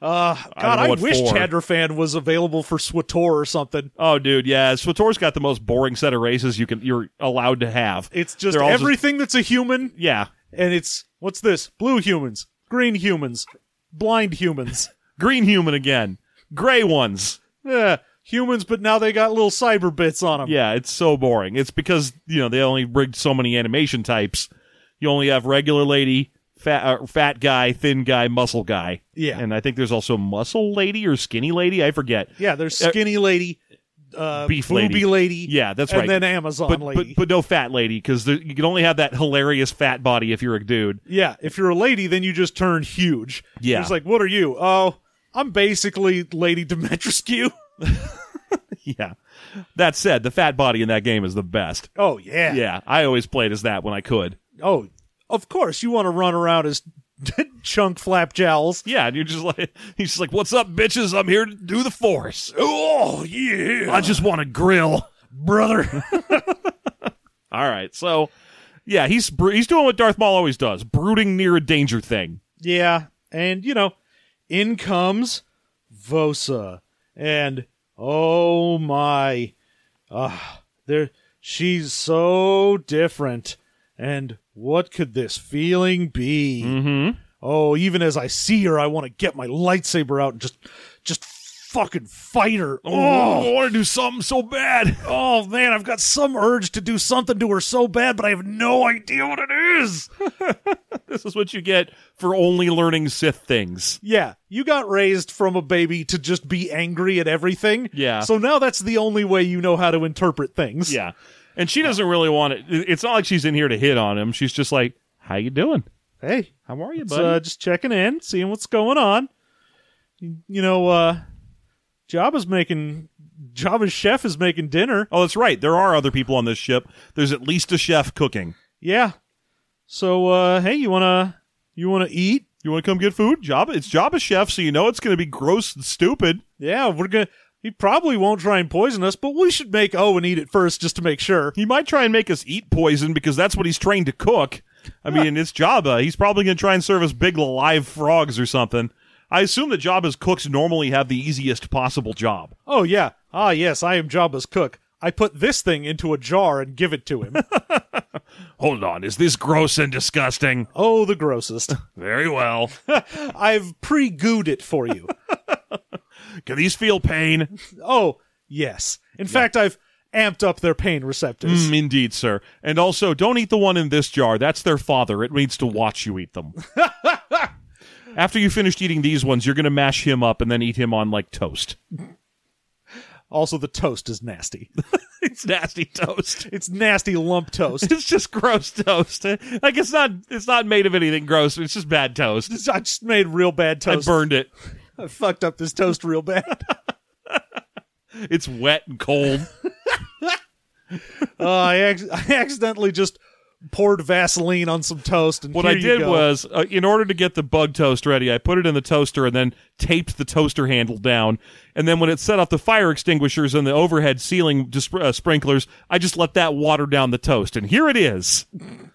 Uh, God, know I, wish for. Chadrafan was available for SWTOR or something. Oh, dude, yeah. SWTOR's got the most boring set of races you can you're allowed to have. It's just They're just- everything that's a human, yeah, and it's what's this? Blue humans, green humans, blind humans. green human again, gray ones. yeah, humans, but now they got little cyber bits on them. Yeah, it's so boring. It's because you know they only rigged so many animation types. You only have regular lady, fat uh, fat guy, thin guy, muscle guy. Yeah. and I think there's also muscle lady or skinny lady. I forget. Yeah, there's skinny lady, uh, Beef booby lady. lady. Yeah, that's and right. And then Amazon But, lady. but but no fat lady because you can only have that hilarious fat body if you're a dude. yeah, if you're a lady, then you just turn huge. Yeah. It's like, what are you? Oh, I'm basically Lady Dimitrescu. Yeah. That said, the fat body in that game is the best. Oh yeah. Yeah, I always played as that when I could. Oh, of course you want to run around as chunk flap jowls. Yeah, and you're just like he's just like, "What's up, bitches? I'm here to do the force. Oh yeah, I just want to grill." brother. All right, so yeah, he's he's doing what Darth Maul always does, brooding near a danger thing. yeah, and you know, in comes Vosa, and oh my, ah, there she's so different. And what could this feeling be? Mm-hmm. Oh, even as I see her, I want to get my lightsaber out and just fucking fighter. Oh, Oh, I want to do something so bad. oh man, I've got some urge to do something to her so bad, but I have no idea what it is. This is what you get for only learning Sith things. yeah, you got raised from a baby to just be angry at everything. Yeah. So now that's the only way you know how to interpret things. Yeah, and she doesn't really want it. It's not like she's in here to hit on him. She's just like, "How you doing? Hey, How are you, buddy?" uh, just checking in, seeing what's going on. You know, uh, Jabba's making, Jabba's chef is making dinner. oh, that's right. There are other people on this ship. There's at least a chef cooking. Yeah. So, uh, hey, you wanna, you wanna eat? You want to come get food? Jabba, it's Jabba's chef, so you know it's to be gross and stupid. Yeah, we're gonna. He probably won't try and poison us, but we should make Owen eat it first just to make sure. He might try and make us eat poison because that's what he's trained to cook. I mean, it's Jabba. He's probably going to try and serve us big live frogs or something. I assume that Jabba's cooks normally have the easiest possible job. Oh yeah. Ah yes, I am Jabba's cook. I put this thing into a jar and give it to him. Hold on, is this gross and disgusting? oh, the grossest. Very well. I've pre-gooed it for you. Can these feel pain? Oh, yes. In fact, I've amped up their pain receptors. Mm, indeed, sir. And also, don't eat the one in this jar. That's their father. It needs to watch you eat them. After you finished eating these ones, you're going to mash him up and then eat him on like toast. Also, the toast is nasty. It's nasty toast. it's nasty lump toast. It's just gross toast. Like it's not. It's not made of anything gross. It's just bad toast. I just made real bad toast. I toast. burned it. I fucked up this toast real bad. It's wet and cold. Uh, I, ac- I accidentally just poured Vaseline on some toast. And What I did go. was, uh, in order to get the bug toast ready, I put it in the toaster and then taped the toaster handle down. And then when it set off the fire extinguishers and the overhead ceiling dis- uh, sprinklers, I just let that water down the toast. And here it is.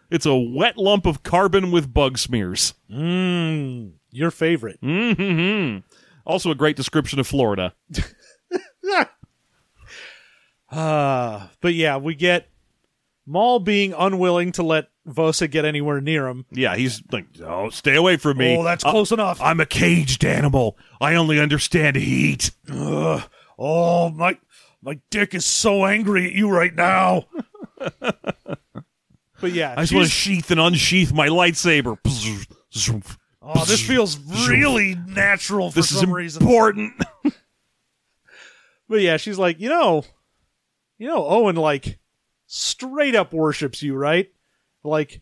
It's a wet lump of carbon with bug smears. Mm, your favorite. hmm Also, a great description of Florida. Uh, but yeah, we get Maul being unwilling to let Vosa get anywhere near him. Yeah, he's like, "Oh, stay away from me." Oh, that's close enough. I'm a caged animal. I only understand heat. Ugh. oh, my my dick is so angry at you right now. but yeah, I just want to sheath and unsheath my lightsaber. oh, this feels really natural for This is some reason. important. But yeah, she's like, you know, you know, Owen like straight up worships you, right? Like,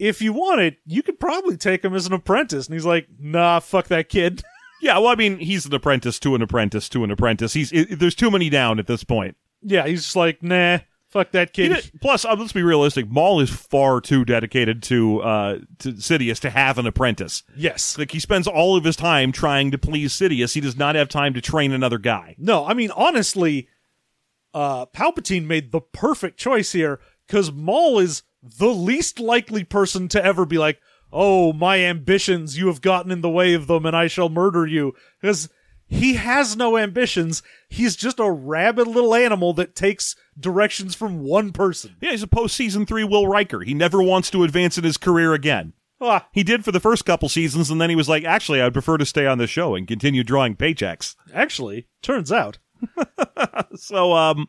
if you want it, you could probably take him as an apprentice. And he's like, nah, fuck that kid. Yeah, well, I mean, he's an apprentice to an apprentice to an apprentice. He's it, there's too many down at this point. yeah, he's just like, nah, fuck that kid. plus, uh, let's be realistic. Maul is far too dedicated to uh to Sidious to have an apprentice. yes. Like he spends all of his time trying to please Sidious. He does not have time to train another guy. No, I mean, honestly, uh, Palpatine made the perfect choice here because Maul is the least likely person to ever be like, oh, my ambitions, you have gotten in the way of them and I shall murder you. Because he has no ambitions. He's just a rabid little animal that takes directions from one person. Yeah, he's a post season three Will Riker. He never wants to advance in his career again. Ah, He did for the first couple seasons, and then he was like, actually, I'd prefer to stay on the show and continue drawing paychecks. actually, turns out. So, um,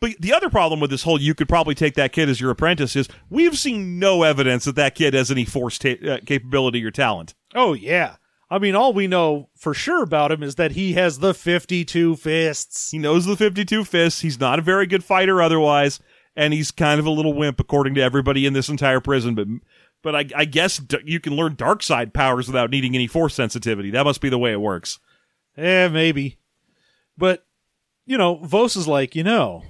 but the other problem with this whole you could probably take that kid as your apprentice is we've seen no evidence that that kid has any force ta- uh, capability or talent. Oh, yeah. I mean, all we know for sure about him is that he has the 52 fists. He knows the 52 fists. He's not a very good fighter otherwise, and he's kind of a little wimp according to everybody in this entire prison. But, but I, I guess d- you can learn dark side powers without needing any force sensitivity. That must be the way it works. Eh, maybe. But, you know, Vos is like, you know,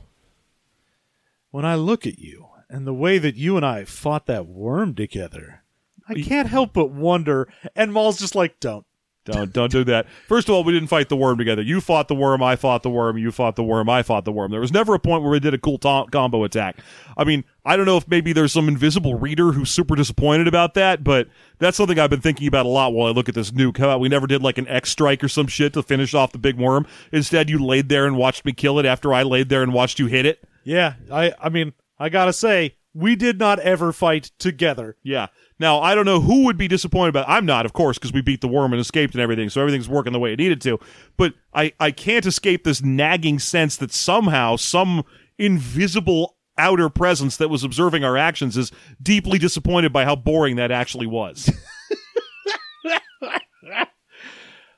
when I look at you and the way that you and I fought that worm together, I can't help but wonder. And Maul's just like, don't. Don't don't do that. First of all, we didn't fight the worm together. You fought the worm, I fought the worm, you fought the worm, I fought the worm. There was never a point where we did a cool to- combo attack. I mean, I don't know if maybe there's some invisible reader who's super disappointed about that, but that's something I've been thinking about a lot while I look at this nuke. How about we never did like an X strike or some shit to finish off the big worm? Instead, you laid there and watched me kill it after I laid there and watched you hit it. Yeah, I, I mean, I gotta say, we did not ever fight together. Yeah. Now, I don't know who would be disappointed about I'm not, of course, because we beat the worm and escaped and everything, so everything's working the way it needed to. But I, I can't escape this nagging sense that somehow some invisible outer presence that was observing our actions is deeply disappointed by how boring that actually was.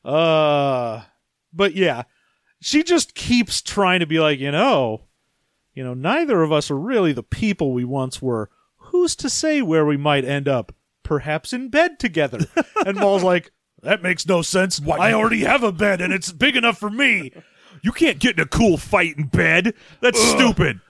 Uh, but yeah, she just keeps trying to be like, you know, you know, neither of us are really the people we once were. Who's to say where we might end up? Perhaps in bed together. and Maul's like, that makes no sense. I already have a bed and it's big enough for me. you can't get in a cool fight in bed. That's stupid.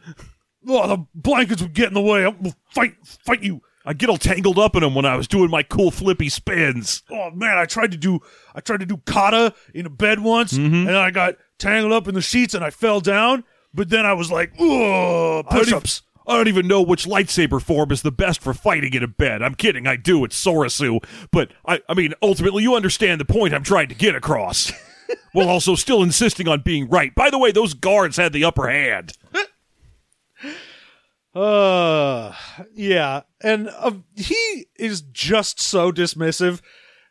Oh, the blankets would get in the way. I'll fight, fight you. I get all tangled up in them when I was doing my cool flippy spins. Oh man, I tried to do, I tried to do kata in a bed once, mm-hmm. and I got tangled up in the sheets and I fell down. But then I was like, oh, I don't, even, push-ups. I don't even know which lightsaber form is the best for fighting in a bed. I'm kidding, I do. It's Soresu. But, I, I mean, ultimately, you understand the point I'm trying to get across. While also still insisting on being right. By the way, those guards had the upper hand. Uh, yeah, and uh, he is just so dismissive.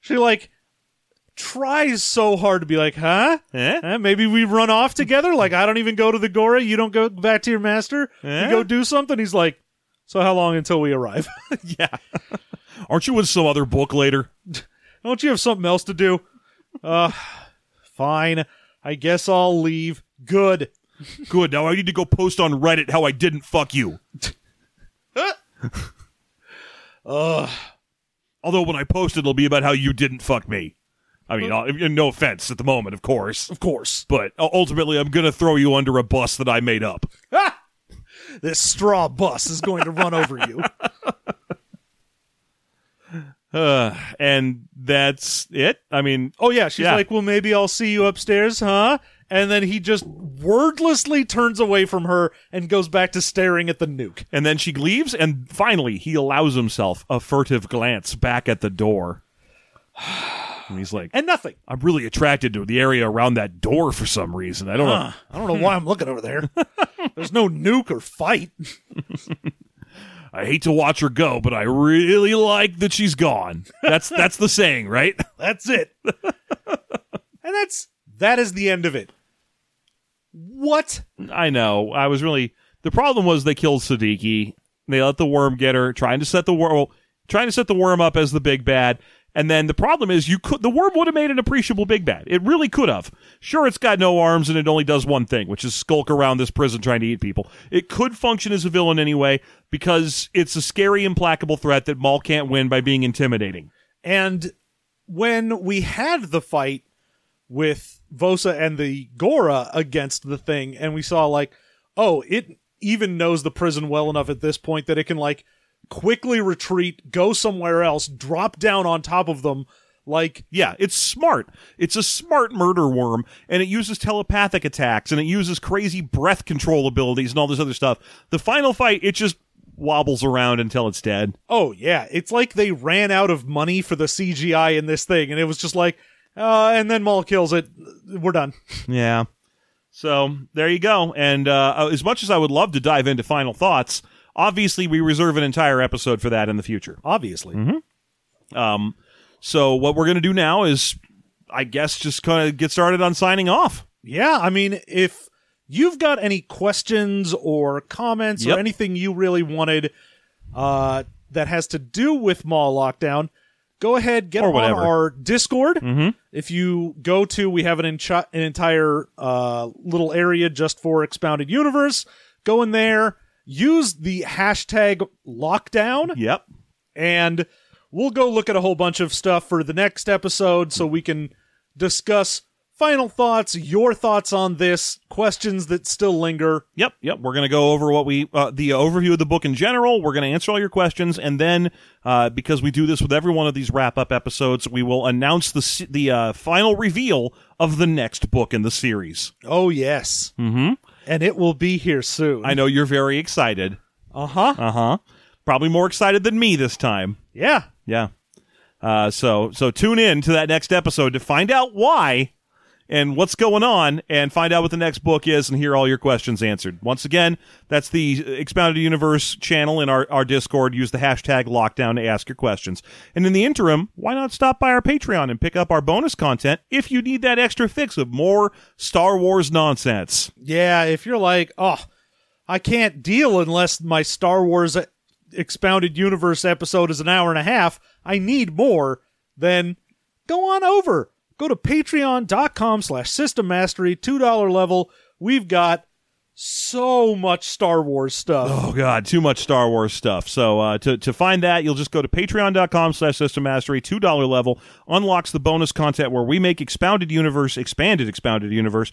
She like tries so hard to be like, huh? Eh? Eh, maybe we run off together. Like I don't even go to the Gora. You don't go back to your master. Eh? You go do something. He's like, so how long until we arrive? yeah. Aren't you in some other book later? don't you have something else to do? Uh, fine. I guess I'll leave. Good. Good. Now I need to go post on Reddit how I didn't fuck you. Ugh. Although when I post it, it'll be about how you didn't fuck me. I mean, uh, no offense at the moment, of course. Of course. But uh, ultimately, I'm going to throw you under a bus that I made up. Ah! This straw bus is going to run over you. Uh, and that's it. I mean, Oh yeah, she's Yeah. like, "Well, maybe I'll see you upstairs, huh?" And then he just wordlessly turns away from her and goes back to staring at the nuke. and then she leaves, and finally he allows himself a furtive glance back at the door. And he's like, And nothing. I'm really attracted to the area around that door for some reason. I don't know. Huh. I don't know why I'm looking over there. There's no nuke or fight. I hate to watch her go, but I really like that she's gone. That's that's the saying, right? That's it. and that's that is the end of it. What? I know. I was really the problem was they killed Sadiki. They let the worm get her, trying to set the worm, well, trying to set the worm up as the big bad. And then the problem is, you could the worm would have made an appreciable big bad. It really could have. Sure, it's got no arms and it only does one thing, which is skulk around this prison trying to eat people. It could function as a villain anyway because it's a scary, implacable threat that Maul can't win by being intimidating. And when we had the fight with Vosa and the Gora against the thing, and we saw like, oh, it even knows the prison well enough at this point that it can like quickly retreat, go somewhere else, drop down on top of them, like Yeah, it's smart. It's a smart murder worm, and it uses telepathic attacks, and it uses crazy breath control abilities and all this other stuff. The final fight, it just wobbles around until it's dead. Oh yeah, it's like they ran out of money for the CGI in this thing, and it was just like, uh, and then Maul kills it. We're done. Yeah. So there you go. And uh, as much as I would love to dive into final thoughts, obviously we reserve an entire episode for that in the future. Obviously, Um, so what we're gonna do now is, I guess, just kind of get started on signing off. yeah. I mean, if you've got any questions or comments Yep. or anything you really wanted, uh, that has to do with Maul Lockdown. Go ahead, get Or on whatever. our Discord. Mhm. If you go to, we have an, enchi- an entire uh, little area just for Expounded Universe. Go in there, use the hashtag Lockdown. Yep. and we'll go look at a whole bunch of stuff for the next episode so we can discuss final thoughts, your thoughts on this, questions that still linger. Yep, yep. We're gonna go over what we uh, the overview of the book in general. We're gonna answer all your questions, and then uh, because we do this with every one of these wrap up episodes, we will announce the the uh, final reveal of the next book in the series. Oh, yes. Mm-hmm. And it will be here soon. I know you're very excited. Uh huh. Uh huh. Probably more excited than me this time. Yeah. Yeah. Uh, so so tune in to that next episode to find out why and what's going on and find out what the next book is and hear all your questions answered. Once again, that's the Expounded Universe channel in our, our Discord. Use the hashtag lockdown to ask your questions. And in the interim, why not stop by our Patreon and pick up our bonus content if you need that extra fix of more Star Wars nonsense. Yeah. If you're like, oh, I can't deal unless my Star Wars Expounded Universe episode is an hour and a half, I need more, then go on over. Go to patreon.com slash system mastery, $2 level. We've got so much Star Wars stuff. Oh god, too much Star Wars stuff. So uh, to to find that, you'll just go to patreon.com slash system mastery, two dollar level, unlocks the bonus content where we make expounded universe, expanded expounded universe,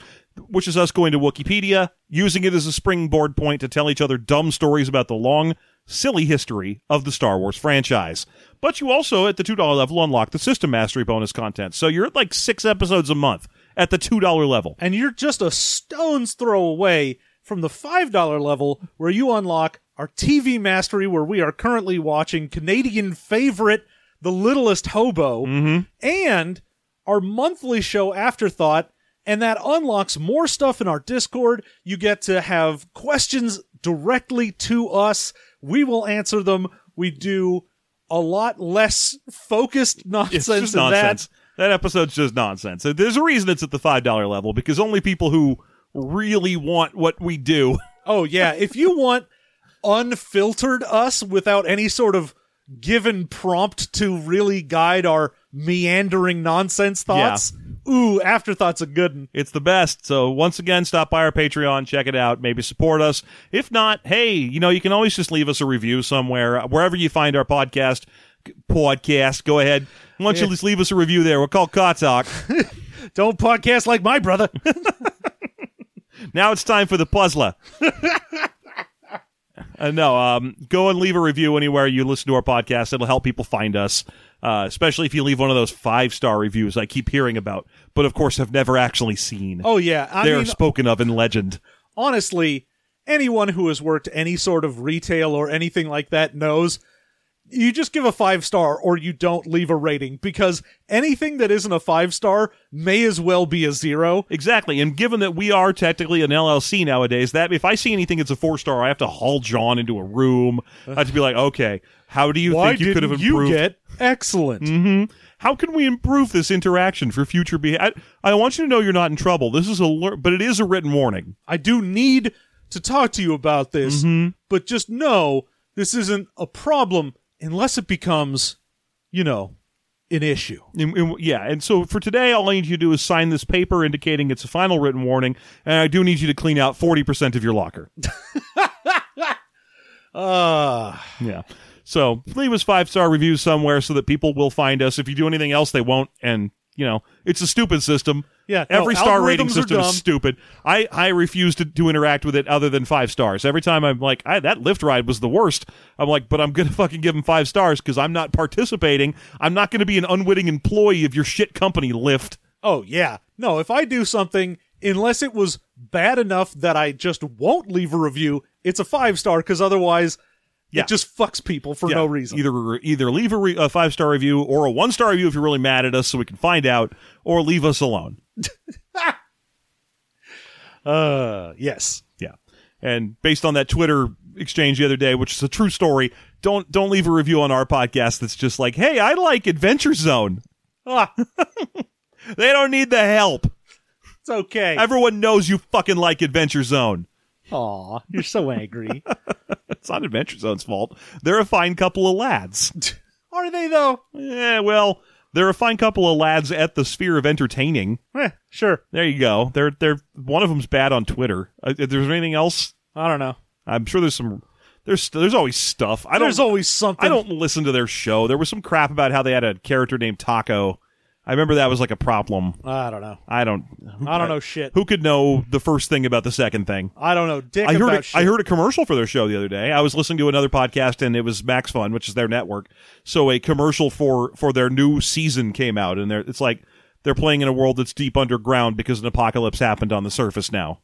which is us going to Wikipedia, using it as a springboard point to tell each other dumb stories about the long, silly history of the Star Wars franchise. But you also at the two dollar level unlock the system mastery bonus content. So you're at like six episodes a month at the two dollar level. and you're just a stone's throw away from the $5 level where you unlock our TV mastery where we are currently watching Canadian favorite The Littlest Hobo mm-hmm. and our monthly show Afterthought and that unlocks more stuff in our Discord. You get to have questions directly to us. We will answer them. We do a lot less focused nonsense It's just than nonsense. that. That episode's just nonsense. There's a reason it's at the five dollar level because only people who really want what we do. Oh yeah, if you want unfiltered us without any sort of given prompt to really guide our meandering nonsense thoughts, ooh, afterthoughts a good one. It's the best. So once again, stop by our Patreon, check it out, maybe support us. If not, hey, you know, you can always just leave us a review somewhere, uh, wherever you find our podcast. Podcast, go ahead. Why don't you just leave us a review there? We're called Cot Don't podcast like my brother. now it's time for the puzzler. Uh, no, um, go and leave a review anywhere you listen to our podcast. It'll help people find us, uh, especially if you leave one of those five star reviews I keep hearing about, but of course have never actually seen. oh yeah, I they are mean, spoken of in legend. honestly, anyone who has worked any sort of retail or anything like that knows you just give a five star or you don't leave a rating because anything that isn't a five star may as well be a zero. Exactly, and given that we are technically an LLC nowadays, that if I see anything that's a four star, I have to haul John into a room. I have to be like, okay, how do you Why think you could have improved? you get excellent? how can we improve this interaction for future behavior? I, I want you to know you're not in trouble. This is a, lear- but it is a written warning. I do need to talk to you about this, Mm-hmm. but just know this isn't a problem unless it becomes, you know, an issue. Yeah, and so for today, all I need you to do is sign this paper indicating it's a final written warning, and I do need you to clean out forty percent of your locker. Uh, Yeah. So leave us five star reviews somewhere so that people will find us. If you do anything else, they won't. And you know, it's a stupid system. Yeah, no, Every star rating system is stupid. I, I refuse to, to interact with it other than five stars. Every time I'm like, I, that Lyft ride was the worst. I'm like, but I'm going to fucking give them five stars because I'm not participating. I'm not going to be an unwitting employee of your shit company, Lyft. Oh yeah. No, if I do something, unless it was bad enough that I just won't leave a review, it's a five star because otherwise Yeah. it just fucks people for Yeah. no reason. Either either leave a, re- a five star review or a one star review if you're really mad at us, so we can find out, or leave us alone. Uh, yes. Yeah. And based on that Twitter exchange the other day, which is a true story, don't don't leave a review on our podcast that's just like, "Hey, I like Adventure Zone." Ah. they don't need the help. It's okay. Everyone knows you fucking like Adventure Zone. Aw, you're so angry. It's not Adventure Zone's fault. They're a fine couple of lads. Are they though? yeah, well, they're a fine couple of lads at the sphere of entertaining. Eh, sure. There you go. They're they're one of them's bad on Twitter. Uh, if there's anything else, I don't know. I'm sure there's some. There's there's always stuff. I don't. There's always something. I don't listen to their show. There was some crap about how they had a character named Taco. I remember that was like a problem. I don't know. I don't. I don't know shit. Who could know the first thing about the second thing? I don't know. Dick I heard a, shit. I heard a commercial for their show the other day. I was listening to another podcast and it was Max Fun, which is their network. So a commercial for for their new season came out, and they're, it's like they're playing in a world that's deep underground because an apocalypse happened on the surface now.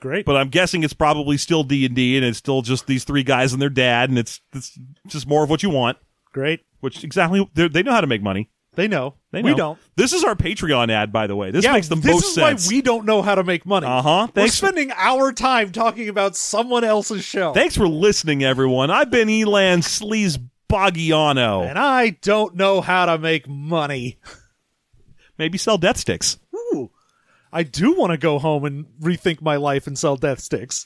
Great. But I'm guessing it's probably still D and D, and it's still just these three guys and their dad, and it's it's just more of what you want. Great. Which exactly they know how to make money. They know. They know. We don't. This is our Patreon ad, by the way. This yeah, makes the most sense. this is why we don't know how to make money. Uh-huh. We're Thanks- spending our time talking about someone else's show. Thanks for listening, everyone. I've been Elan Sleaze Boggiano. and I don't know how to make money. Maybe sell death sticks. Ooh. I do want to go home and rethink my life and sell death sticks.